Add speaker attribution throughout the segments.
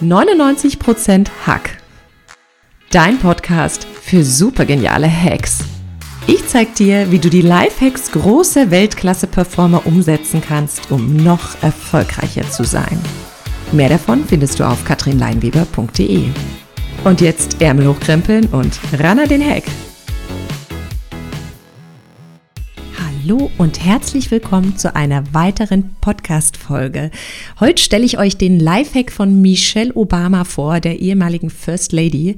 Speaker 1: 99% Hack. Dein Podcast für supergeniale Hacks. Ich zeig dir, wie du die Lifehacks großer Weltklasse-Performer umsetzen kannst, um noch erfolgreicher zu sein. Mehr davon findest du auf katrinleinweber.de. Und jetzt Ärmel hochkrempeln und ran an den Hack. Hallo und herzlich willkommen zu einer weiteren Podcast-Folge. Heute stelle ich euch den Lifehack von Michelle Obama vor, der ehemaligen First Lady.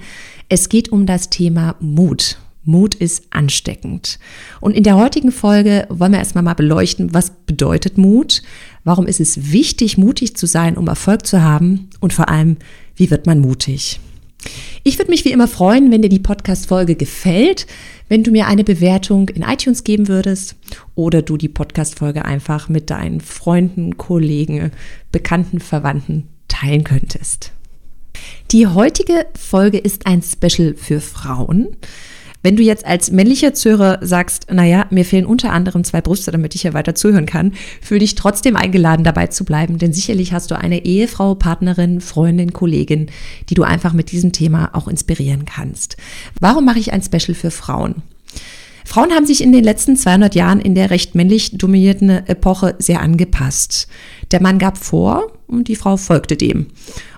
Speaker 1: Es geht um das Thema Mut. Mut ist ansteckend. Und in der heutigen Folge wollen wir erstmal mal beleuchten, was bedeutet Mut? Warum ist es wichtig, mutig zu sein, um Erfolg zu haben? Und vor allem, wie wird man mutig? Ich würde mich wie immer freuen, wenn dir die Podcast-Folge gefällt, wenn du mir eine Bewertung in iTunes geben würdest oder du die Podcast-Folge einfach mit deinen Freunden, Kollegen, Bekannten, Verwandten teilen könntest. Die heutige Folge ist ein Special für Frauen. Wenn du jetzt als männlicher Zuhörer sagst, naja, mir fehlen unter anderem zwei Brüste, damit ich hier weiter zuhören kann, fühl dich trotzdem eingeladen, dabei zu bleiben, denn sicherlich hast du eine Ehefrau, Partnerin, Freundin, Kollegin, die du einfach mit diesem Thema auch inspirieren kannst. Warum mache ich ein Special für Frauen? Frauen haben sich in den letzten 200 Jahren in der recht männlich dominierten Epoche sehr angepasst. Der Mann gab vor und die Frau folgte dem.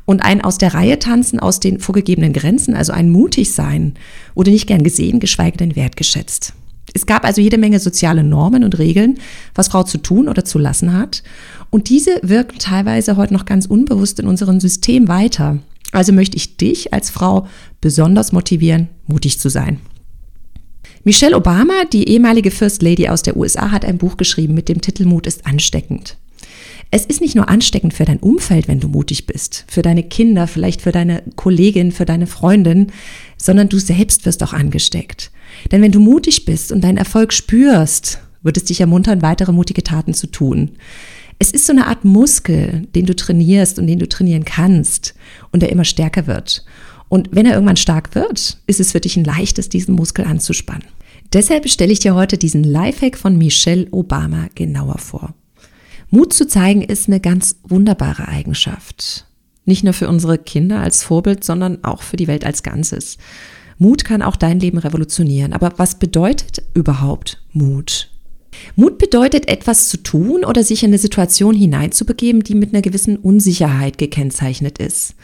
Speaker 1: Und ein aus der Reihe tanzen aus den vorgegebenen Grenzen, also ein mutig sein, wurde nicht gern gesehen, geschweige denn wertgeschätzt. Es gab also jede Menge soziale Normen und Regeln, was Frau zu tun oder zu lassen hat. Und diese wirken teilweise heute noch ganz unbewusst in unserem System weiter. Also möchte ich dich als Frau besonders motivieren, mutig zu sein. Michelle Obama, die ehemalige First Lady aus der USA, hat ein Buch geschrieben mit dem Titel Mut ist ansteckend. Es ist nicht nur ansteckend für dein Umfeld, wenn du mutig bist, für deine Kinder, vielleicht für deine Kollegin, für deine Freundin, sondern du selbst wirst auch angesteckt. Denn wenn du mutig bist und deinen Erfolg spürst, wird es dich ermuntern, weitere mutige Taten zu tun. Es ist so eine Art Muskel, den du trainierst und den du trainieren kannst und der immer stärker wird. Und wenn er irgendwann stark wird, ist es für dich ein leichtes, diesen Muskel anzuspannen. Deshalb stelle ich dir heute diesen Lifehack von Michelle Obama genauer vor. Mut zu zeigen ist eine ganz wunderbare Eigenschaft. Nicht nur für unsere Kinder als Vorbild, sondern auch für die Welt als Ganzes. Mut kann auch dein Leben revolutionieren. Aber was bedeutet überhaupt Mut? Mut bedeutet, etwas zu tun oder sich in eine Situation hineinzubegeben, die mit einer gewissen Unsicherheit gekennzeichnet ist.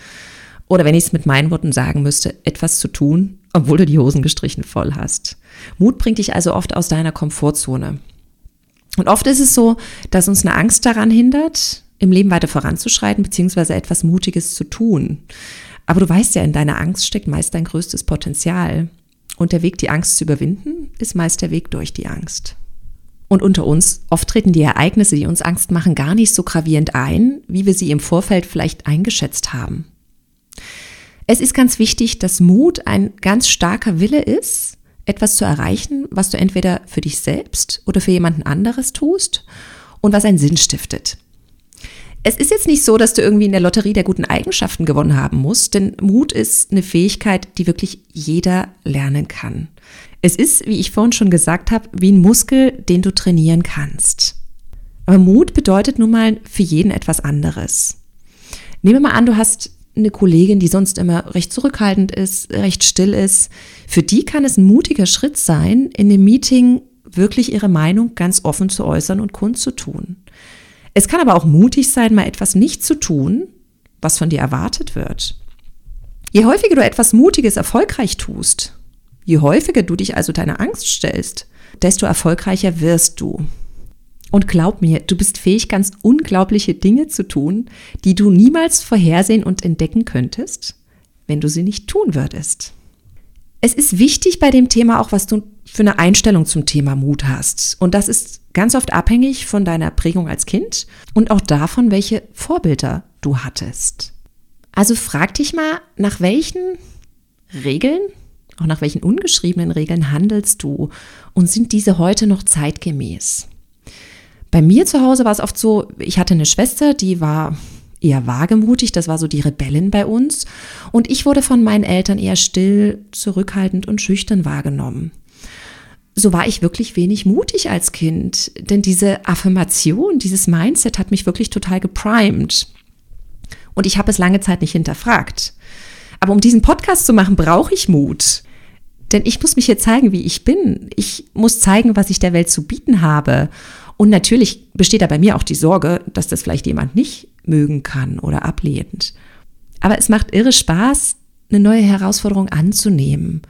Speaker 1: Oder wenn ich es mit meinen Worten sagen müsste, etwas zu tun, obwohl du die Hosen gestrichen voll hast. Mut bringt dich also oft aus deiner Komfortzone. Und oft ist es so, dass uns eine Angst daran hindert, im Leben weiter voranzuschreiten, beziehungsweise etwas Mutiges zu tun. Aber du weißt ja, in deiner Angst steckt meist dein größtes Potenzial. Und der Weg, die Angst zu überwinden, ist meist der Weg durch die Angst. Und unter uns, oft treten die Ereignisse, die uns Angst machen, gar nicht so gravierend ein, wie wir sie im Vorfeld vielleicht eingeschätzt haben. Es ist ganz wichtig, dass Mut ein ganz starker Wille ist, etwas zu erreichen, was du entweder für dich selbst oder für jemanden anderes tust und was einen Sinn stiftet. Es ist jetzt nicht so, dass du irgendwie in der Lotterie der guten Eigenschaften gewonnen haben musst, denn Mut ist eine Fähigkeit, die wirklich jeder lernen kann. Es ist, wie ich vorhin schon gesagt habe, wie ein Muskel, den du trainieren kannst. Aber Mut bedeutet nun mal für jeden etwas anderes. Nehmen wir mal an, du hast eine Kollegin, die sonst immer recht zurückhaltend ist, recht still ist, für die kann es ein mutiger Schritt sein, in einem Meeting wirklich ihre Meinung ganz offen zu äußern und kundzutun. Es kann aber auch mutig sein, mal etwas nicht zu tun, was von dir erwartet wird. Je häufiger du etwas Mutiges erfolgreich tust, je häufiger du dich also deiner Angst stellst, desto erfolgreicher wirst du. Und glaub mir, du bist fähig, ganz unglaubliche Dinge zu tun, die du niemals vorhersehen und entdecken könntest, wenn du sie nicht tun würdest. Es ist wichtig bei dem Thema auch, was du für eine Einstellung zum Thema Mut hast. Und das ist ganz oft abhängig von deiner Prägung als Kind und auch davon, welche Vorbilder du hattest. Also frag dich mal, nach welchen Regeln, auch nach welchen ungeschriebenen Regeln handelst du und sind diese heute noch zeitgemäß? Bei mir zu Hause war es oft so, ich hatte eine Schwester, die war eher wagemutig, das war so die Rebellin bei uns. Und ich wurde von meinen Eltern eher still, zurückhaltend und schüchtern wahrgenommen. So war ich wirklich wenig mutig als Kind, denn diese Affirmation, dieses Mindset hat mich wirklich total geprimed. Und ich habe es lange Zeit nicht hinterfragt. Aber um diesen Podcast zu machen, brauche ich Mut. Denn ich muss mich hier zeigen, wie ich bin. Ich muss zeigen, was ich der Welt zu bieten habe. Und natürlich besteht da bei mir auch die Sorge, dass das vielleicht jemand nicht mögen kann oder ablehnt. Aber es macht irre Spaß, eine neue Herausforderung anzunehmen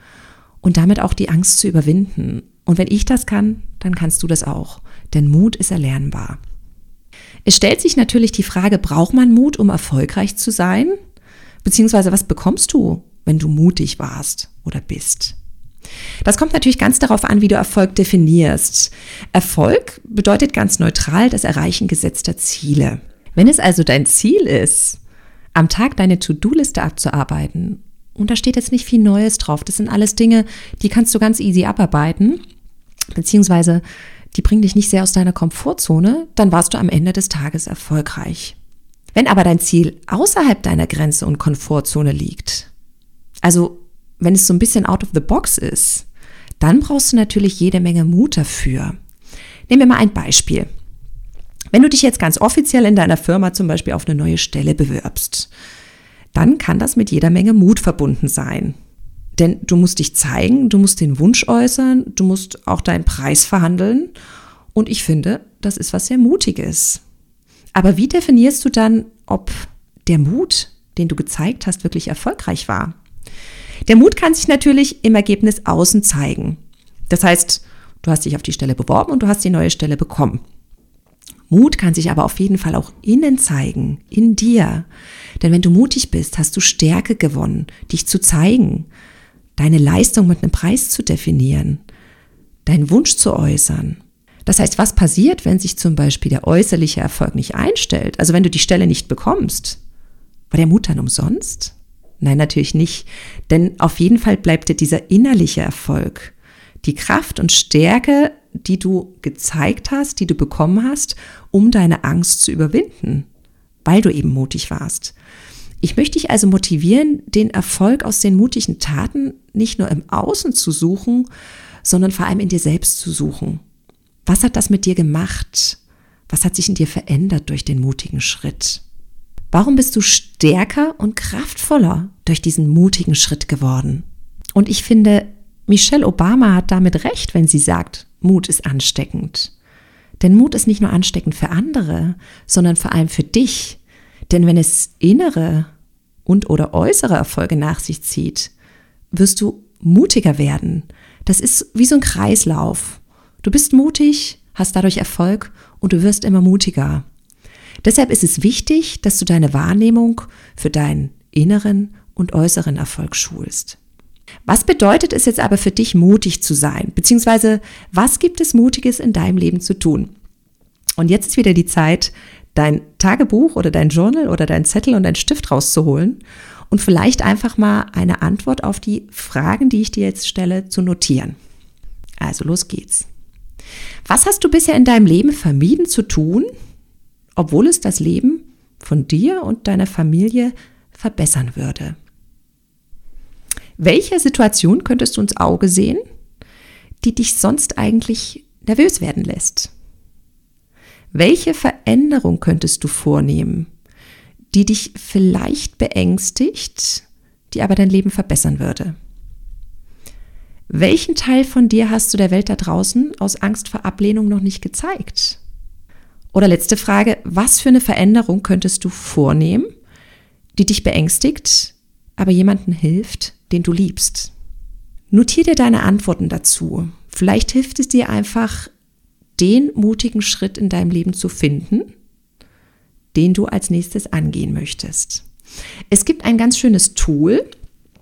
Speaker 1: und damit auch die Angst zu überwinden. Und wenn ich das kann, dann kannst du das auch. Denn Mut ist erlernbar. Es stellt sich natürlich die Frage, braucht man Mut, um erfolgreich zu sein? Beziehungsweise was bekommst du, wenn du mutig warst oder bist? Das kommt natürlich ganz darauf an, wie du Erfolg definierst. Erfolg bedeutet ganz neutral das Erreichen gesetzter Ziele. Wenn es also dein Ziel ist, am Tag deine To-Do-Liste abzuarbeiten, und da steht jetzt nicht viel Neues drauf, das sind alles Dinge, die kannst du ganz easy abarbeiten, beziehungsweise die bringen dich nicht sehr aus deiner Komfortzone, dann warst du am Ende des Tages erfolgreich. Wenn aber dein Ziel außerhalb deiner Grenze und Komfortzone liegt, also wenn es so ein bisschen out of the box ist, dann brauchst du natürlich jede Menge Mut dafür. Nehmen wir mal ein Beispiel. Wenn du dich jetzt ganz offiziell in deiner Firma zum Beispiel auf eine neue Stelle bewirbst, dann kann das mit jeder Menge Mut verbunden sein. Denn du musst dich zeigen, du musst den Wunsch äußern, du musst auch deinen Preis verhandeln. Und ich finde, das ist was sehr Mutiges. Aber wie definierst du dann, ob der Mut, den du gezeigt hast, wirklich erfolgreich war? Der Mut kann sich natürlich im Ergebnis außen zeigen. Das heißt, du hast dich auf die Stelle beworben und du hast die neue Stelle bekommen. Mut kann sich aber auf jeden Fall auch innen zeigen, in dir. Denn wenn du mutig bist, hast du Stärke gewonnen, dich zu zeigen, deine Leistung mit einem Preis zu definieren, deinen Wunsch zu äußern. Das heißt, was passiert, wenn sich zum Beispiel der äußerliche Erfolg nicht einstellt? Also wenn du die Stelle nicht bekommst, war der Mut dann umsonst? Nein, natürlich nicht. Denn auf jeden Fall bleibt dir dieser innerliche Erfolg, die Kraft und Stärke, die du gezeigt hast, die du bekommen hast, um deine Angst zu überwinden, weil du eben mutig warst. Ich möchte dich also motivieren, den Erfolg aus den mutigen Taten nicht nur im Außen zu suchen, sondern vor allem in dir selbst zu suchen. Was hat das mit dir gemacht? Was hat sich in dir verändert durch den mutigen Schritt? Warum bist du stärker und kraftvoller durch diesen mutigen Schritt geworden? Und ich finde, Michelle Obama hat damit recht, wenn sie sagt, Mut ist ansteckend. Denn Mut ist nicht nur ansteckend für andere, sondern vor allem für dich. Denn wenn es innere und oder äußere Erfolge nach sich zieht, wirst du mutiger werden. Das ist wie so ein Kreislauf. Du bist mutig, hast dadurch Erfolg und du wirst immer mutiger. Deshalb ist es wichtig, dass du deine Wahrnehmung für deinen inneren und äußeren Erfolg schulst. Was bedeutet es jetzt aber für dich, mutig zu sein? Beziehungsweise, was gibt es Mutiges in deinem Leben zu tun? Und jetzt ist wieder die Zeit, dein Tagebuch oder dein Journal oder dein Zettel und dein Stift rauszuholen und vielleicht einfach mal eine Antwort auf die Fragen, die ich dir jetzt stelle, zu notieren. Also los geht's. Was hast du bisher in deinem Leben vermieden zu tun, obwohl es das Leben von dir und deiner Familie verbessern würde? Welche Situation könntest du ins Auge sehen, die dich sonst eigentlich nervös werden lässt? Welche Veränderung könntest du vornehmen, die dich vielleicht beängstigt, die aber dein Leben verbessern würde? Welchen Teil von dir hast du der Welt da draußen aus Angst vor Ablehnung noch nicht gezeigt? Oder letzte Frage, was für eine Veränderung könntest du vornehmen, die dich beängstigt, aber jemandem hilft, den du liebst. Notier dir deine Antworten dazu. Vielleicht hilft es dir einfach, den mutigen Schritt in deinem Leben zu finden, den du als nächstes angehen möchtest. Es gibt ein ganz schönes Tool,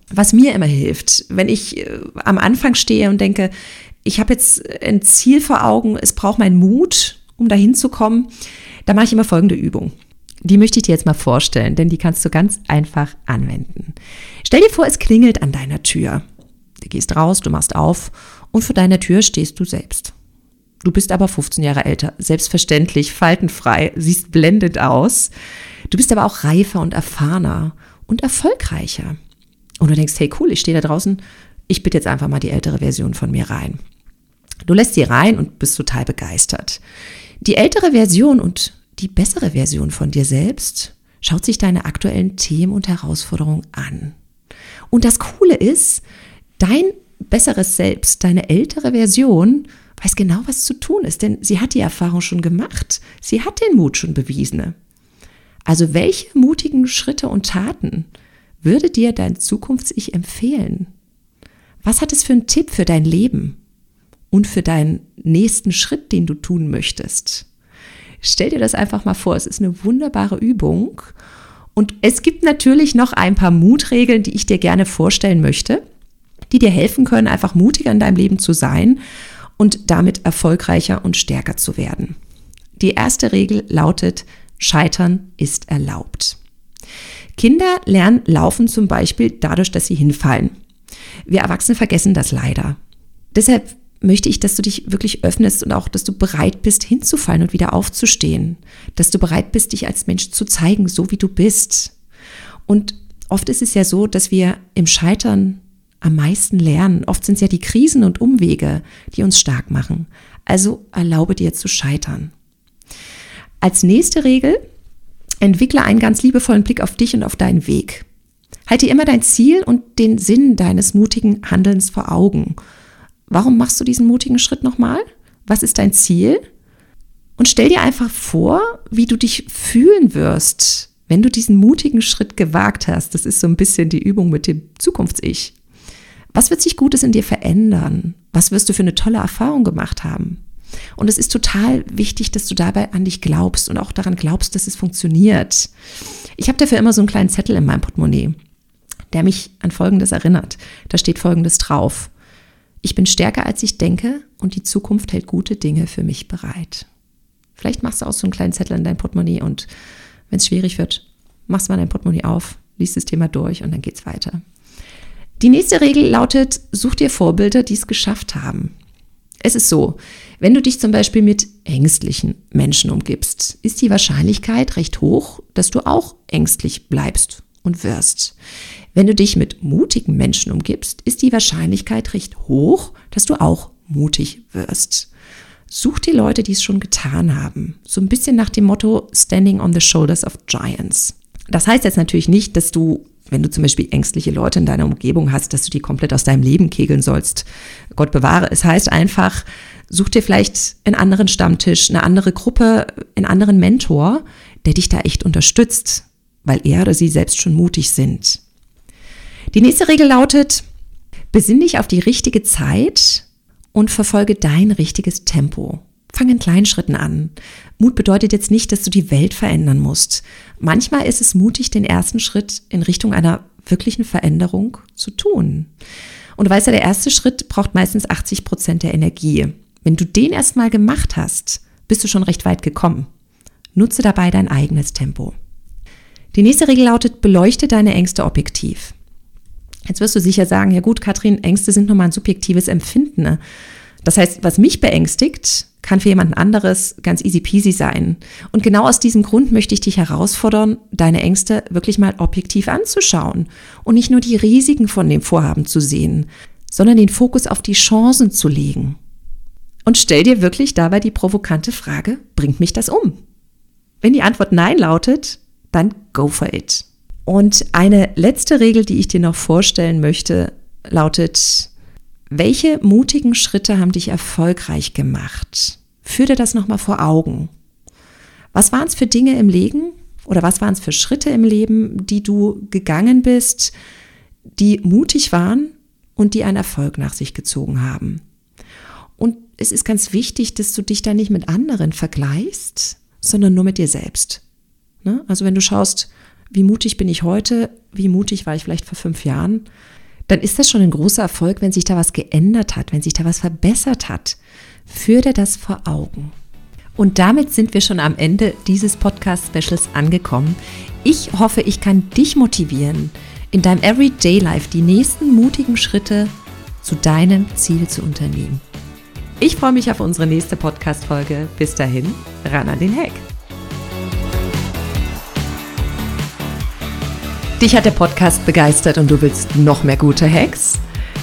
Speaker 1: was mir immer hilft, wenn ich äh, am Anfang stehe und denke, ich habe jetzt ein Ziel vor Augen, es braucht meinen Mut, um dahin zu kommen, da mache ich immer folgende Übung. Die möchte ich dir jetzt mal vorstellen, denn die kannst du ganz einfach anwenden. Stell dir vor, es klingelt an deiner Tür. Du gehst raus, du machst auf und vor deiner Tür stehst du selbst. Du bist aber 15 Jahre älter, selbstverständlich, faltenfrei, siehst blendend aus. Du bist aber auch reifer und erfahrener und erfolgreicher. Und du denkst, hey cool, ich stehe da draußen, ich bitte jetzt einfach mal die ältere Version von mir rein. Du lässt sie rein und bist total begeistert. Die ältere Version und die bessere Version von dir selbst, schaut sich deine aktuellen Themen und Herausforderungen an. Und das Coole ist, dein besseres Selbst, deine ältere Version, weiß genau, was zu tun ist, denn sie hat die Erfahrung schon gemacht. Sie hat den Mut schon bewiesen. Also welche mutigen Schritte und Taten würde dir dein Zukunfts-Ich empfehlen? Was hat es für einen Tipp für dein Leben und für deinen nächsten Schritt, den du tun möchtest? Stell dir das einfach mal vor. Es ist eine wunderbare Übung. Und es gibt natürlich noch ein paar Mutregeln, die ich dir gerne vorstellen möchte, die dir helfen können, einfach mutiger in deinem Leben zu sein und damit erfolgreicher und stärker zu werden. Die erste Regel lautet, Scheitern ist erlaubt. Kinder lernen laufen zum Beispiel dadurch, dass sie hinfallen. Wir Erwachsene vergessen das leider. Deshalb möchte ich, dass du dich wirklich öffnest und auch, dass du bereit bist, hinzufallen und wieder aufzustehen. Dass du bereit bist, dich als Mensch zu zeigen, so wie du bist. Und oft ist es ja so, dass wir im Scheitern am meisten lernen. Oft sind es ja die Krisen und Umwege, die uns stark machen. Also erlaube dir zu scheitern. Als nächste Regel, entwickle einen ganz liebevollen Blick auf dich und auf deinen Weg. Halte immer dein Ziel und den Sinn deines mutigen Handelns vor Augen. Warum machst du diesen mutigen Schritt nochmal? Was ist dein Ziel? Und stell dir einfach vor, wie du dich fühlen wirst, wenn du diesen mutigen Schritt gewagt hast. Das ist so ein bisschen die Übung mit dem Zukunfts-Ich. Was wird sich Gutes in dir verändern? Was wirst du für eine tolle Erfahrung gemacht haben? Und es ist total wichtig, dass du dabei an dich glaubst und auch daran glaubst, dass es funktioniert. Ich habe dafür immer so einen kleinen Zettel in meinem Portemonnaie, der mich an Folgendes erinnert. Da steht Folgendes drauf. Ich bin stärker, als ich denke und die Zukunft hält gute Dinge für mich bereit. Vielleicht machst du auch so einen kleinen Zettel in dein Portemonnaie und wenn es schwierig wird, machst du mal dein Portemonnaie auf, liest das Thema durch und dann geht's weiter. Die nächste Regel lautet, such dir Vorbilder, die es geschafft haben. Es ist so, wenn du dich zum Beispiel mit ängstlichen Menschen umgibst, ist die Wahrscheinlichkeit recht hoch, dass du auch ängstlich bleibst und wirst. Wenn du dich mit mutigen Menschen umgibst, ist die Wahrscheinlichkeit recht hoch, dass du auch mutig wirst. Such die Leute, die es schon getan haben. So ein bisschen nach dem Motto Standing on the Shoulders of Giants. Das heißt jetzt natürlich nicht, dass du wenn du zum Beispiel ängstliche Leute in deiner Umgebung hast, dass du die komplett aus deinem Leben kegeln sollst. Gott bewahre. Es heißt einfach, such dir vielleicht einen anderen Stammtisch, eine andere Gruppe, einen anderen Mentor, der dich da echt unterstützt, weil er oder sie selbst schon mutig sind. Die nächste Regel lautet, besinn dich auf die richtige Zeit und verfolge dein richtiges Tempo. Fang in kleinen Schritten an. Mut bedeutet jetzt nicht, dass du die Welt verändern musst. Manchmal ist es mutig, den ersten Schritt in Richtung einer wirklichen Veränderung zu tun. Und du weißt ja, der erste Schritt braucht meistens 80 Prozent der Energie. Wenn du den erstmal gemacht hast, bist du schon recht weit gekommen. Nutze dabei dein eigenes Tempo. Die nächste Regel lautet, beleuchte deine Ängste objektiv. Jetzt wirst du sicher sagen, ja gut, Katrin, Ängste sind nun mal ein subjektives Empfinden. Ne? Das heißt, was mich beängstigt, kann für jemand anderes ganz easy peasy sein. Und genau aus diesem Grund möchte ich dich herausfordern, deine Ängste wirklich mal objektiv anzuschauen und nicht nur die Risiken von dem Vorhaben zu sehen, sondern den Fokus auf die Chancen zu legen. Und stell dir wirklich dabei die provokante Frage, bringt mich das um? Wenn die Antwort Nein lautet, dann go for it. Und eine letzte Regel, die ich dir noch vorstellen möchte, lautet, welche mutigen Schritte haben dich erfolgreich gemacht? Führ dir das nochmal vor Augen. Was waren es für Dinge im Leben oder was waren es für Schritte im Leben, die du gegangen bist, die mutig waren und die einen Erfolg nach sich gezogen haben? Und es ist ganz wichtig, dass du dich da nicht mit anderen vergleichst, sondern nur mit dir selbst. Ne? Also wenn du schaust, wie mutig bin ich heute, wie mutig war ich vielleicht vor fünf Jahren, dann ist das schon ein großer Erfolg, wenn sich da was geändert hat, wenn sich da was verbessert hat. Führ dir das vor Augen. Und damit sind wir schon am Ende dieses Podcast-Specials angekommen. Ich hoffe, ich kann dich motivieren, in deinem Everyday Life die nächsten mutigen Schritte zu deinem Ziel zu unternehmen. Ich freue mich auf unsere nächste Podcast-Folge. Bis dahin, ran an den Hack. Dich hat der Podcast begeistert und du willst noch mehr gute Hacks?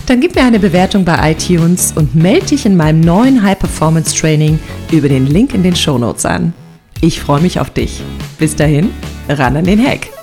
Speaker 1: Dann gib mir eine Bewertung bei iTunes und melde dich in meinem neuen High Performance Training über den Link in den Show Notes an. Ich freue mich auf dich. Bis dahin, ran an den Hack.